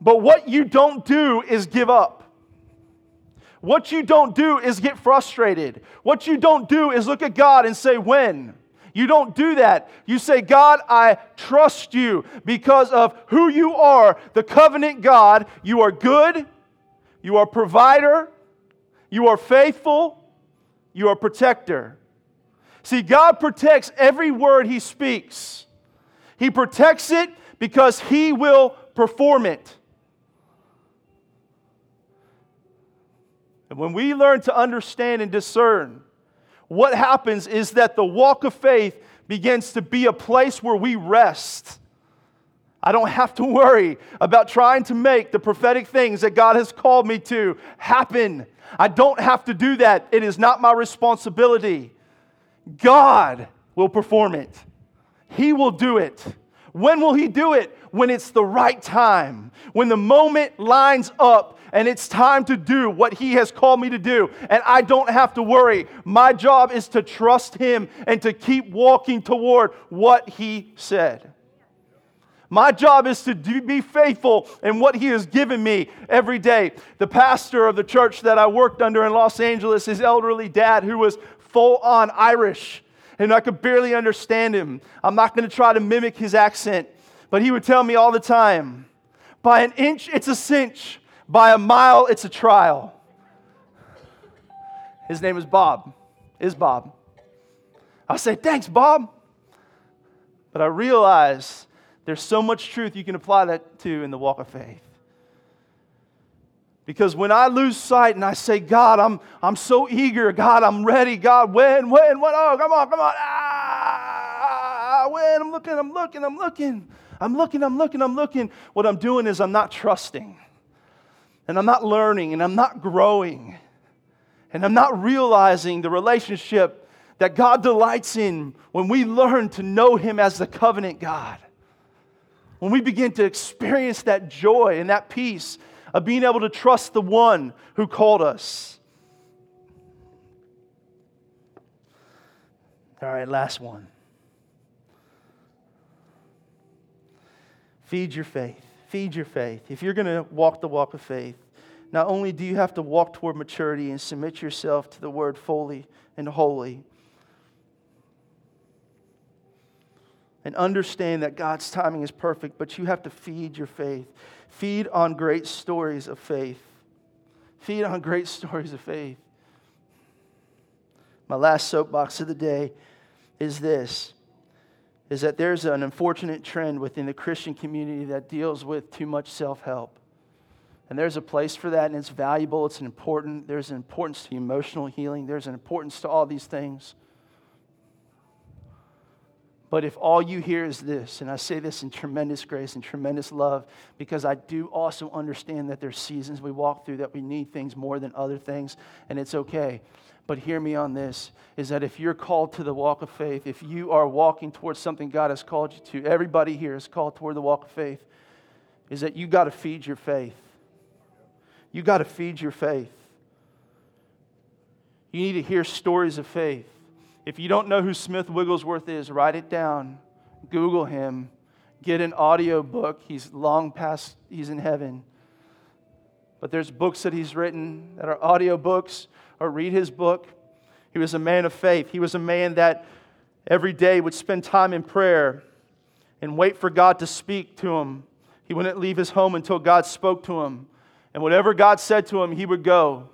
But what you don't do is give up. What you don't do is get frustrated. What you don't do is look at God and say, When? You don't do that. You say, God, I trust you because of who you are, the covenant God. You are good, you are provider, you are faithful, you are protector. See, God protects every word He speaks. He protects it because He will perform it. And when we learn to understand and discern, what happens is that the walk of faith begins to be a place where we rest. I don't have to worry about trying to make the prophetic things that God has called me to happen. I don't have to do that. It is not my responsibility. God will perform it, He will do it. When will He do it? When it's the right time, when the moment lines up and it's time to do what He has called me to do. And I don't have to worry. My job is to trust Him and to keep walking toward what He said. My job is to do, be faithful in what He has given me every day. The pastor of the church that I worked under in Los Angeles, his elderly dad, who was full on Irish, and I could barely understand him. I'm not going to try to mimic his accent, but he would tell me all the time by an inch, it's a cinch. By a mile, it's a trial. His name is Bob, is Bob. I say, thanks, Bob. But I realize there's so much truth you can apply that to in the walk of faith. Because when I lose sight and I say, God, I'm, I'm so eager, God, I'm ready, God, when, when, when, oh, come on, come on, ah, when, I'm looking, I'm looking, I'm looking, I'm looking, I'm looking, I'm looking. What I'm doing is I'm not trusting and I'm not learning and I'm not growing and I'm not realizing the relationship that God delights in when we learn to know Him as the covenant God. When we begin to experience that joy and that peace of being able to trust the one who called us. All right, last one. Feed your faith feed your faith. If you're going to walk the walk of faith, not only do you have to walk toward maturity and submit yourself to the word fully and wholly, and understand that God's timing is perfect, but you have to feed your faith. Feed on great stories of faith. Feed on great stories of faith. My last soapbox of the day is this is that there's an unfortunate trend within the Christian community that deals with too much self help. And there's a place for that, and it's valuable, it's important. There's an importance to emotional healing, there's an importance to all these things. But if all you hear is this, and I say this in tremendous grace and tremendous love, because I do also understand that there's seasons we walk through that we need things more than other things, and it's okay. But hear me on this is that if you're called to the walk of faith, if you are walking towards something God has called you to, everybody here is called toward the walk of faith, is that you got to feed your faith. You got to feed your faith. You need to hear stories of faith. If you don't know who Smith Wigglesworth is, write it down, Google him, get an audio book. He's long past, he's in heaven. but there's books that he's written that are audio books or read his book. He was a man of faith. He was a man that every day would spend time in prayer and wait for God to speak to him. He wouldn't leave his home until God spoke to him. And whatever God said to him, he would go.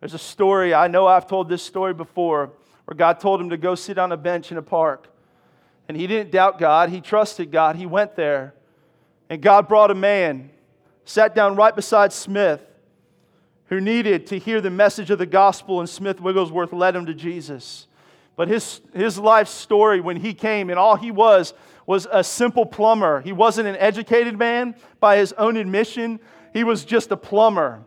There's a story, I know I've told this story before, where God told him to go sit on a bench in a park. And he didn't doubt God, he trusted God. He went there. And God brought a man, sat down right beside Smith, who needed to hear the message of the gospel, and Smith Wigglesworth led him to Jesus. But his, his life story when he came, and all he was, was a simple plumber. He wasn't an educated man by his own admission, he was just a plumber.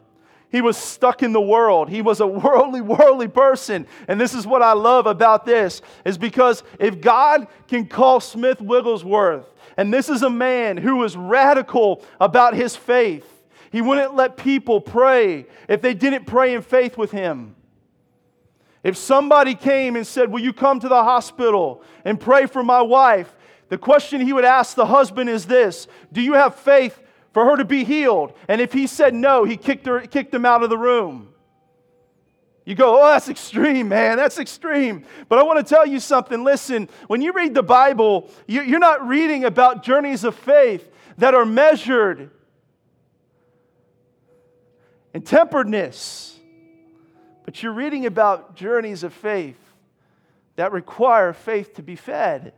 He was stuck in the world. He was a worldly, worldly person. And this is what I love about this is because if God can call Smith Wigglesworth, and this is a man who was radical about his faith, he wouldn't let people pray if they didn't pray in faith with him. If somebody came and said, Will you come to the hospital and pray for my wife? The question he would ask the husband is this Do you have faith for her to be healed. And if he said no, he kicked, her, kicked him out of the room. You go, oh, that's extreme, man. That's extreme. But I want to tell you something. Listen, when you read the Bible, you're not reading about journeys of faith that are measured in temperedness, but you're reading about journeys of faith that require faith to be fed.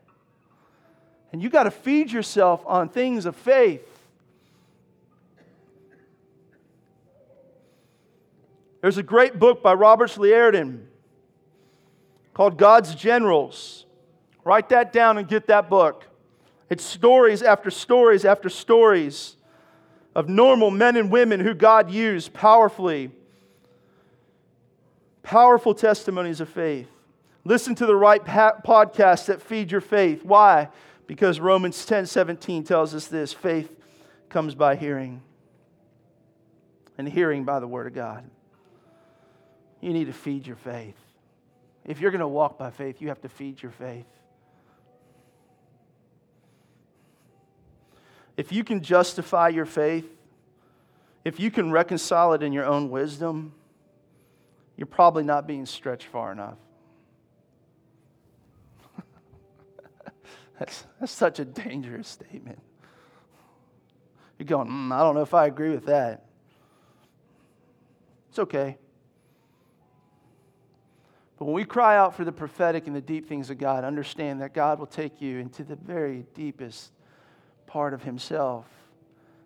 And you got to feed yourself on things of faith. There's a great book by Robert Liardon called God's Generals. Write that down and get that book. It's stories after stories after stories of normal men and women who God used powerfully. Powerful testimonies of faith. Listen to the right podcasts that feed your faith. Why? Because Romans 10 17 tells us this faith comes by hearing, and hearing by the Word of God. You need to feed your faith. If you're going to walk by faith, you have to feed your faith. If you can justify your faith, if you can reconcile it in your own wisdom, you're probably not being stretched far enough. that's, that's such a dangerous statement. You're going, mm, I don't know if I agree with that. It's okay. But when we cry out for the prophetic and the deep things of God, understand that God will take you into the very deepest part of Himself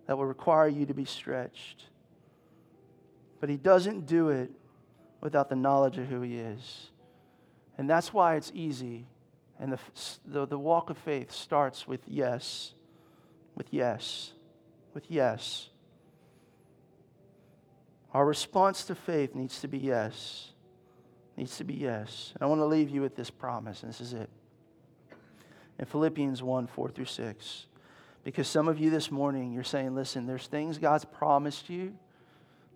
that will require you to be stretched. But He doesn't do it without the knowledge of who He is. And that's why it's easy. And the, the, the walk of faith starts with yes, with yes, with yes. Our response to faith needs to be yes needs to be yes. And I want to leave you with this promise, and this is it. In Philippians 1 4 through 6. Because some of you this morning, you're saying, listen, there's things God's promised you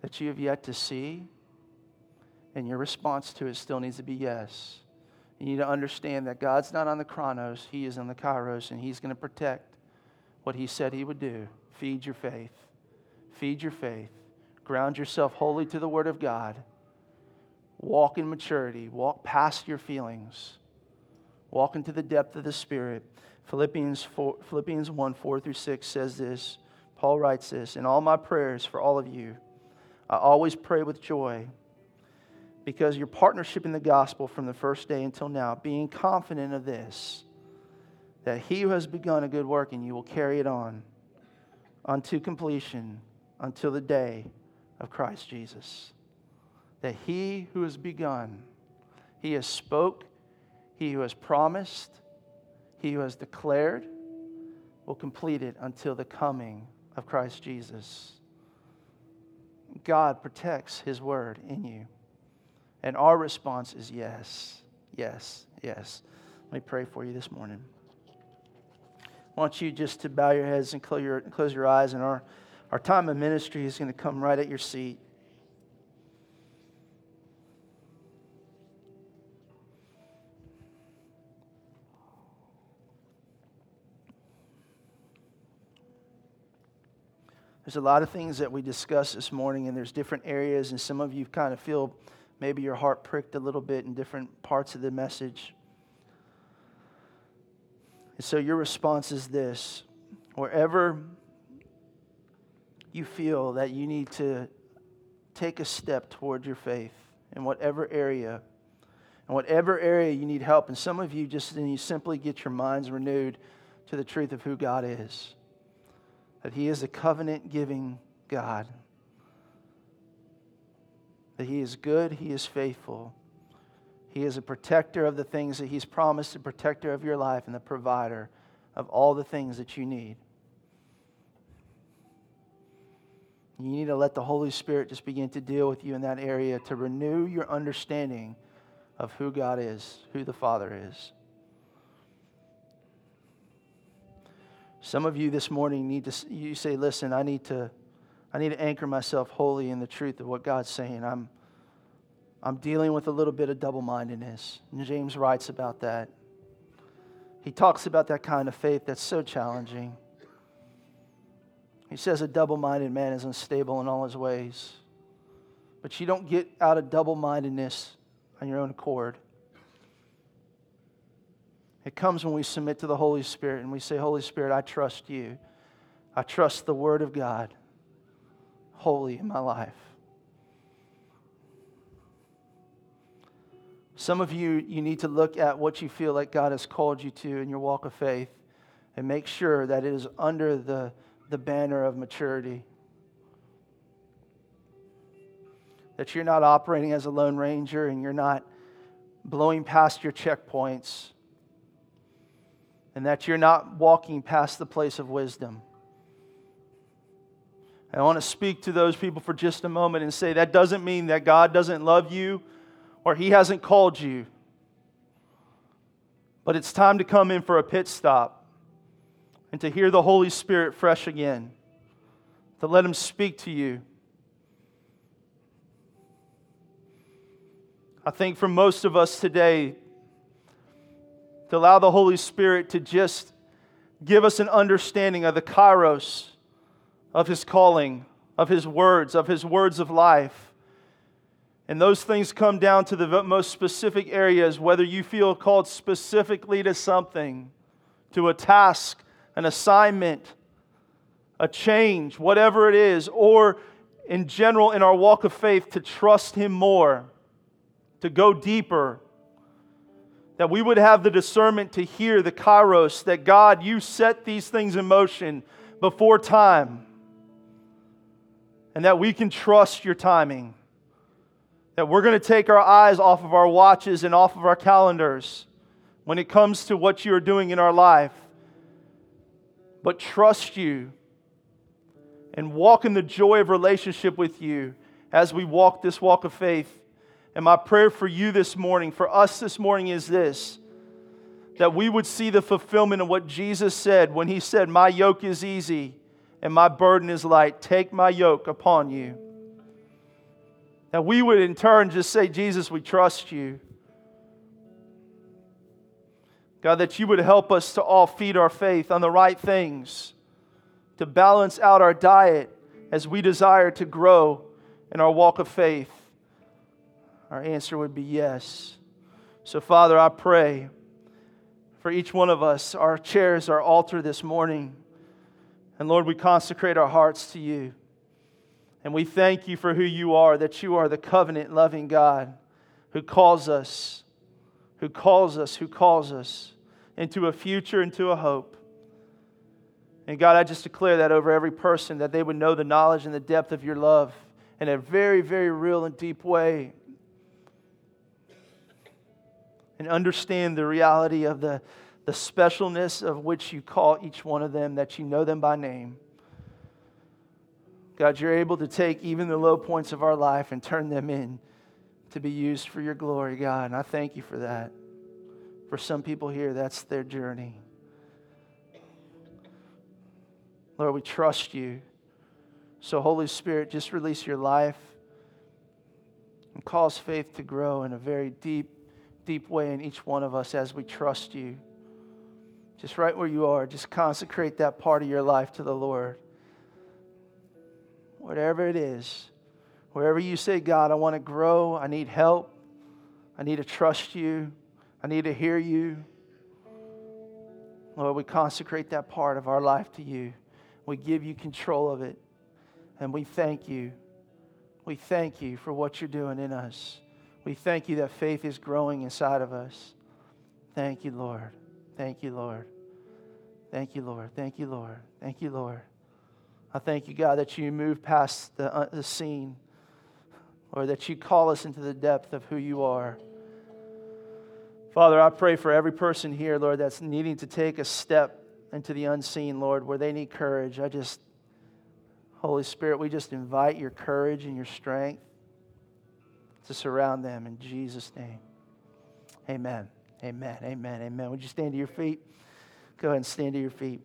that you have yet to see, and your response to it still needs to be yes. You need to understand that God's not on the chronos, He is on the kairos, and He's going to protect what He said He would do. Feed your faith. Feed your faith. Ground yourself wholly to the Word of God Walk in maturity. Walk past your feelings. Walk into the depth of the Spirit. Philippians, 4, Philippians 1 4 through 6 says this. Paul writes this In all my prayers for all of you, I always pray with joy because your partnership in the gospel from the first day until now, being confident of this, that he who has begun a good work in you will carry it on unto completion until the day of Christ Jesus that he who has begun, he has spoke, he who has promised, he who has declared, will complete it until the coming of Christ Jesus. God protects his word in you. And our response is yes, yes, yes. Let me pray for you this morning. I want you just to bow your heads and close your, close your eyes, and our, our time of ministry is going to come right at your seat. There's a lot of things that we discussed this morning, and there's different areas, and some of you kind of feel maybe your heart pricked a little bit in different parts of the message. And so your response is this wherever you feel that you need to take a step toward your faith in whatever area, in whatever area you need help, and some of you just you simply get your minds renewed to the truth of who God is that He is a covenant giving God, that He is good, He is faithful. He is a protector of the things that He's promised, a protector of your life, and the provider of all the things that you need. You need to let the Holy Spirit just begin to deal with you in that area to renew your understanding of who God is, who the Father is. Some of you this morning need to you say, listen, I need to I need to anchor myself wholly in the truth of what God's saying. I'm I'm dealing with a little bit of double-mindedness. And James writes about that. He talks about that kind of faith that's so challenging. He says a double-minded man is unstable in all his ways. But you don't get out of double-mindedness on your own accord. It comes when we submit to the Holy Spirit and we say, Holy Spirit, I trust you. I trust the Word of God wholly in my life. Some of you, you need to look at what you feel like God has called you to in your walk of faith and make sure that it is under the, the banner of maturity. That you're not operating as a lone ranger and you're not blowing past your checkpoints and that you're not walking past the place of wisdom. I want to speak to those people for just a moment and say that doesn't mean that God doesn't love you or He hasn't called you. But it's time to come in for a pit stop and to hear the Holy Spirit fresh again, to let Him speak to you. I think for most of us today, to allow the Holy Spirit to just give us an understanding of the kairos of His calling, of His words, of His words of life. And those things come down to the most specific areas, whether you feel called specifically to something, to a task, an assignment, a change, whatever it is, or in general in our walk of faith, to trust Him more, to go deeper that we would have the discernment to hear the kairos, that God, you set these things in motion before time, and that we can trust your timing. That we're going to take our eyes off of our watches and off of our calendars when it comes to what you are doing in our life, but trust you and walk in the joy of relationship with you as we walk this walk of faith and my prayer for you this morning, for us this morning, is this that we would see the fulfillment of what Jesus said when he said, My yoke is easy and my burden is light. Take my yoke upon you. That we would in turn just say, Jesus, we trust you. God, that you would help us to all feed our faith on the right things, to balance out our diet as we desire to grow in our walk of faith our answer would be yes. So, Father, I pray for each one of us. Our chairs, our altar this morning. And Lord, we consecrate our hearts to you. And we thank you for who you are, that you are the covenant loving God who calls us, who calls us, who calls us into a future, into a hope. And God, I just declare that over every person, that they would know the knowledge and the depth of your love in a very, very real and deep way and understand the reality of the, the specialness of which you call each one of them, that you know them by name. God, you're able to take even the low points of our life and turn them in to be used for your glory, God. And I thank you for that. For some people here, that's their journey. Lord, we trust you. So, Holy Spirit, just release your life and cause faith to grow in a very deep deep way in each one of us as we trust you. Just right where you are, just consecrate that part of your life to the Lord. whatever it is, wherever you say, God, I want to grow, I need help, I need to trust you, I need to hear you. Lord, we consecrate that part of our life to you. We give you control of it. And we thank you. We thank you for what you're doing in us. We thank you that faith is growing inside of us. Thank you, Lord. Thank you, Lord. Thank you, Lord. Thank you, Lord. Thank you, Lord. I thank you, God, that you move past the, uh, the seen or that you call us into the depth of who you are. Father, I pray for every person here, Lord, that's needing to take a step into the unseen, Lord, where they need courage. I just, Holy Spirit, we just invite your courage and your strength to surround them in Jesus' name. Amen. Amen. Amen. Amen. Would you stand to your feet? Go ahead and stand to your feet.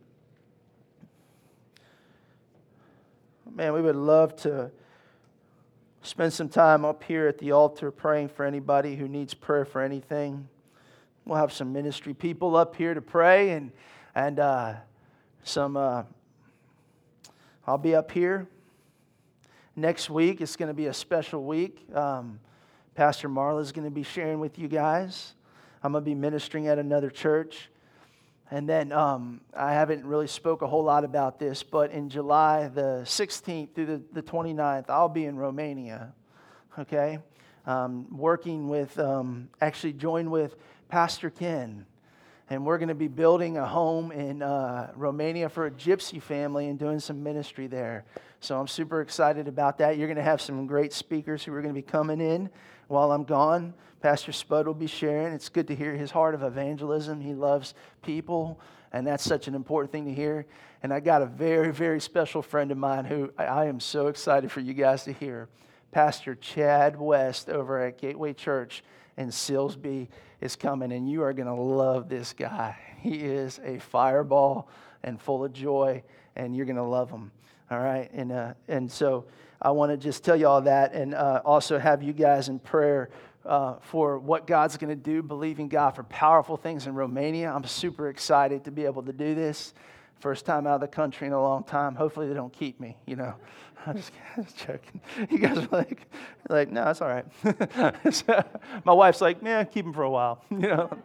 Man, we would love to spend some time up here at the altar praying for anybody who needs prayer for anything. We'll have some ministry people up here to pray, and and uh, some. Uh, I'll be up here next week. It's going to be a special week. Um, Pastor Marla is going to be sharing with you guys. I'm going to be ministering at another church. And then um, I haven't really spoke a whole lot about this, but in July the 16th through the, the 29th, I'll be in Romania, okay? Um, working with, um, actually joined with Pastor Ken. And we're going to be building a home in uh, Romania for a gypsy family and doing some ministry there. So I'm super excited about that. You're going to have some great speakers who are going to be coming in while I'm gone. Pastor Spud will be sharing. It's good to hear his heart of evangelism. He loves people, and that's such an important thing to hear. And I got a very, very special friend of mine who I am so excited for you guys to hear. Pastor Chad West over at Gateway Church in Silsbee is coming, and you are going to love this guy. He is a fireball and full of joy, and you're going to love him. All right, and uh, and so I want to just tell you all that, and uh, also have you guys in prayer. Uh, for what God's going to do, believing God for powerful things in Romania. I'm super excited to be able to do this. First time out of the country in a long time. Hopefully, they don't keep me, you know. I'm just, just joking. You guys are like, like, no, it's all right. so, my wife's like, man, keep him for a while. You know,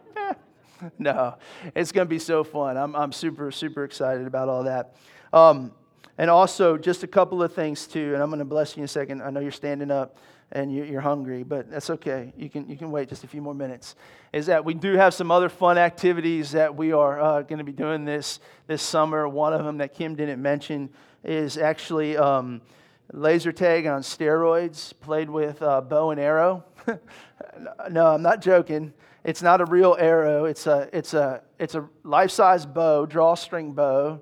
no, it's going to be so fun. I'm, I'm super, super excited about all that. Um, and also, just a couple of things too, and I'm going to bless you in a second. I know you're standing up and you're hungry, but that's okay. You can, you can wait just a few more minutes. Is that we do have some other fun activities that we are uh, going to be doing this, this summer. One of them that Kim didn't mention is actually um, laser tag on steroids, played with uh, bow and arrow. no, I'm not joking. It's not a real arrow. It's a, it's a, it's a life-size bow, drawstring bow,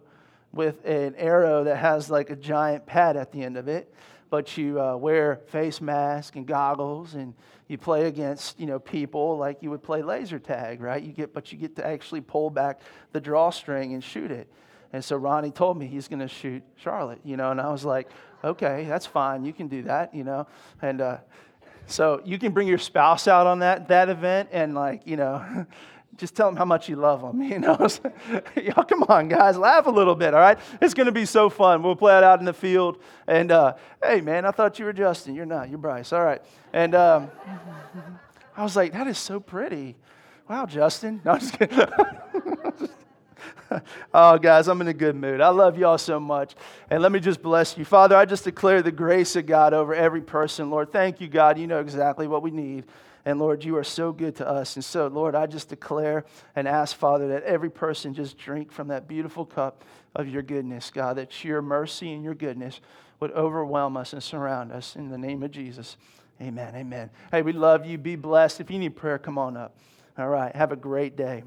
with an arrow that has like a giant pad at the end of it. But you uh, wear face mask and goggles, and you play against you know people like you would play laser tag, right? You get, but you get to actually pull back the drawstring and shoot it. And so Ronnie told me he's going to shoot Charlotte, you know, and I was like, okay, that's fine. You can do that, you know. And uh, so you can bring your spouse out on that, that event and, like, you know, just tell them how much you love them, you know. Y'all, come on, guys, laugh a little bit, all right? It's going to be so fun. We'll play it out in the field. And, uh, hey, man, I thought you were Justin. You're not. You're Bryce. All right. And um, I was like, that is so pretty. Wow, Justin. No, I'm just kidding. oh, guys, I'm in a good mood. I love y'all so much. And let me just bless you. Father, I just declare the grace of God over every person. Lord, thank you, God. You know exactly what we need. And Lord, you are so good to us. And so, Lord, I just declare and ask, Father, that every person just drink from that beautiful cup of your goodness, God, that your mercy and your goodness would overwhelm us and surround us in the name of Jesus. Amen. Amen. Hey, we love you. Be blessed. If you need prayer, come on up. All right. Have a great day.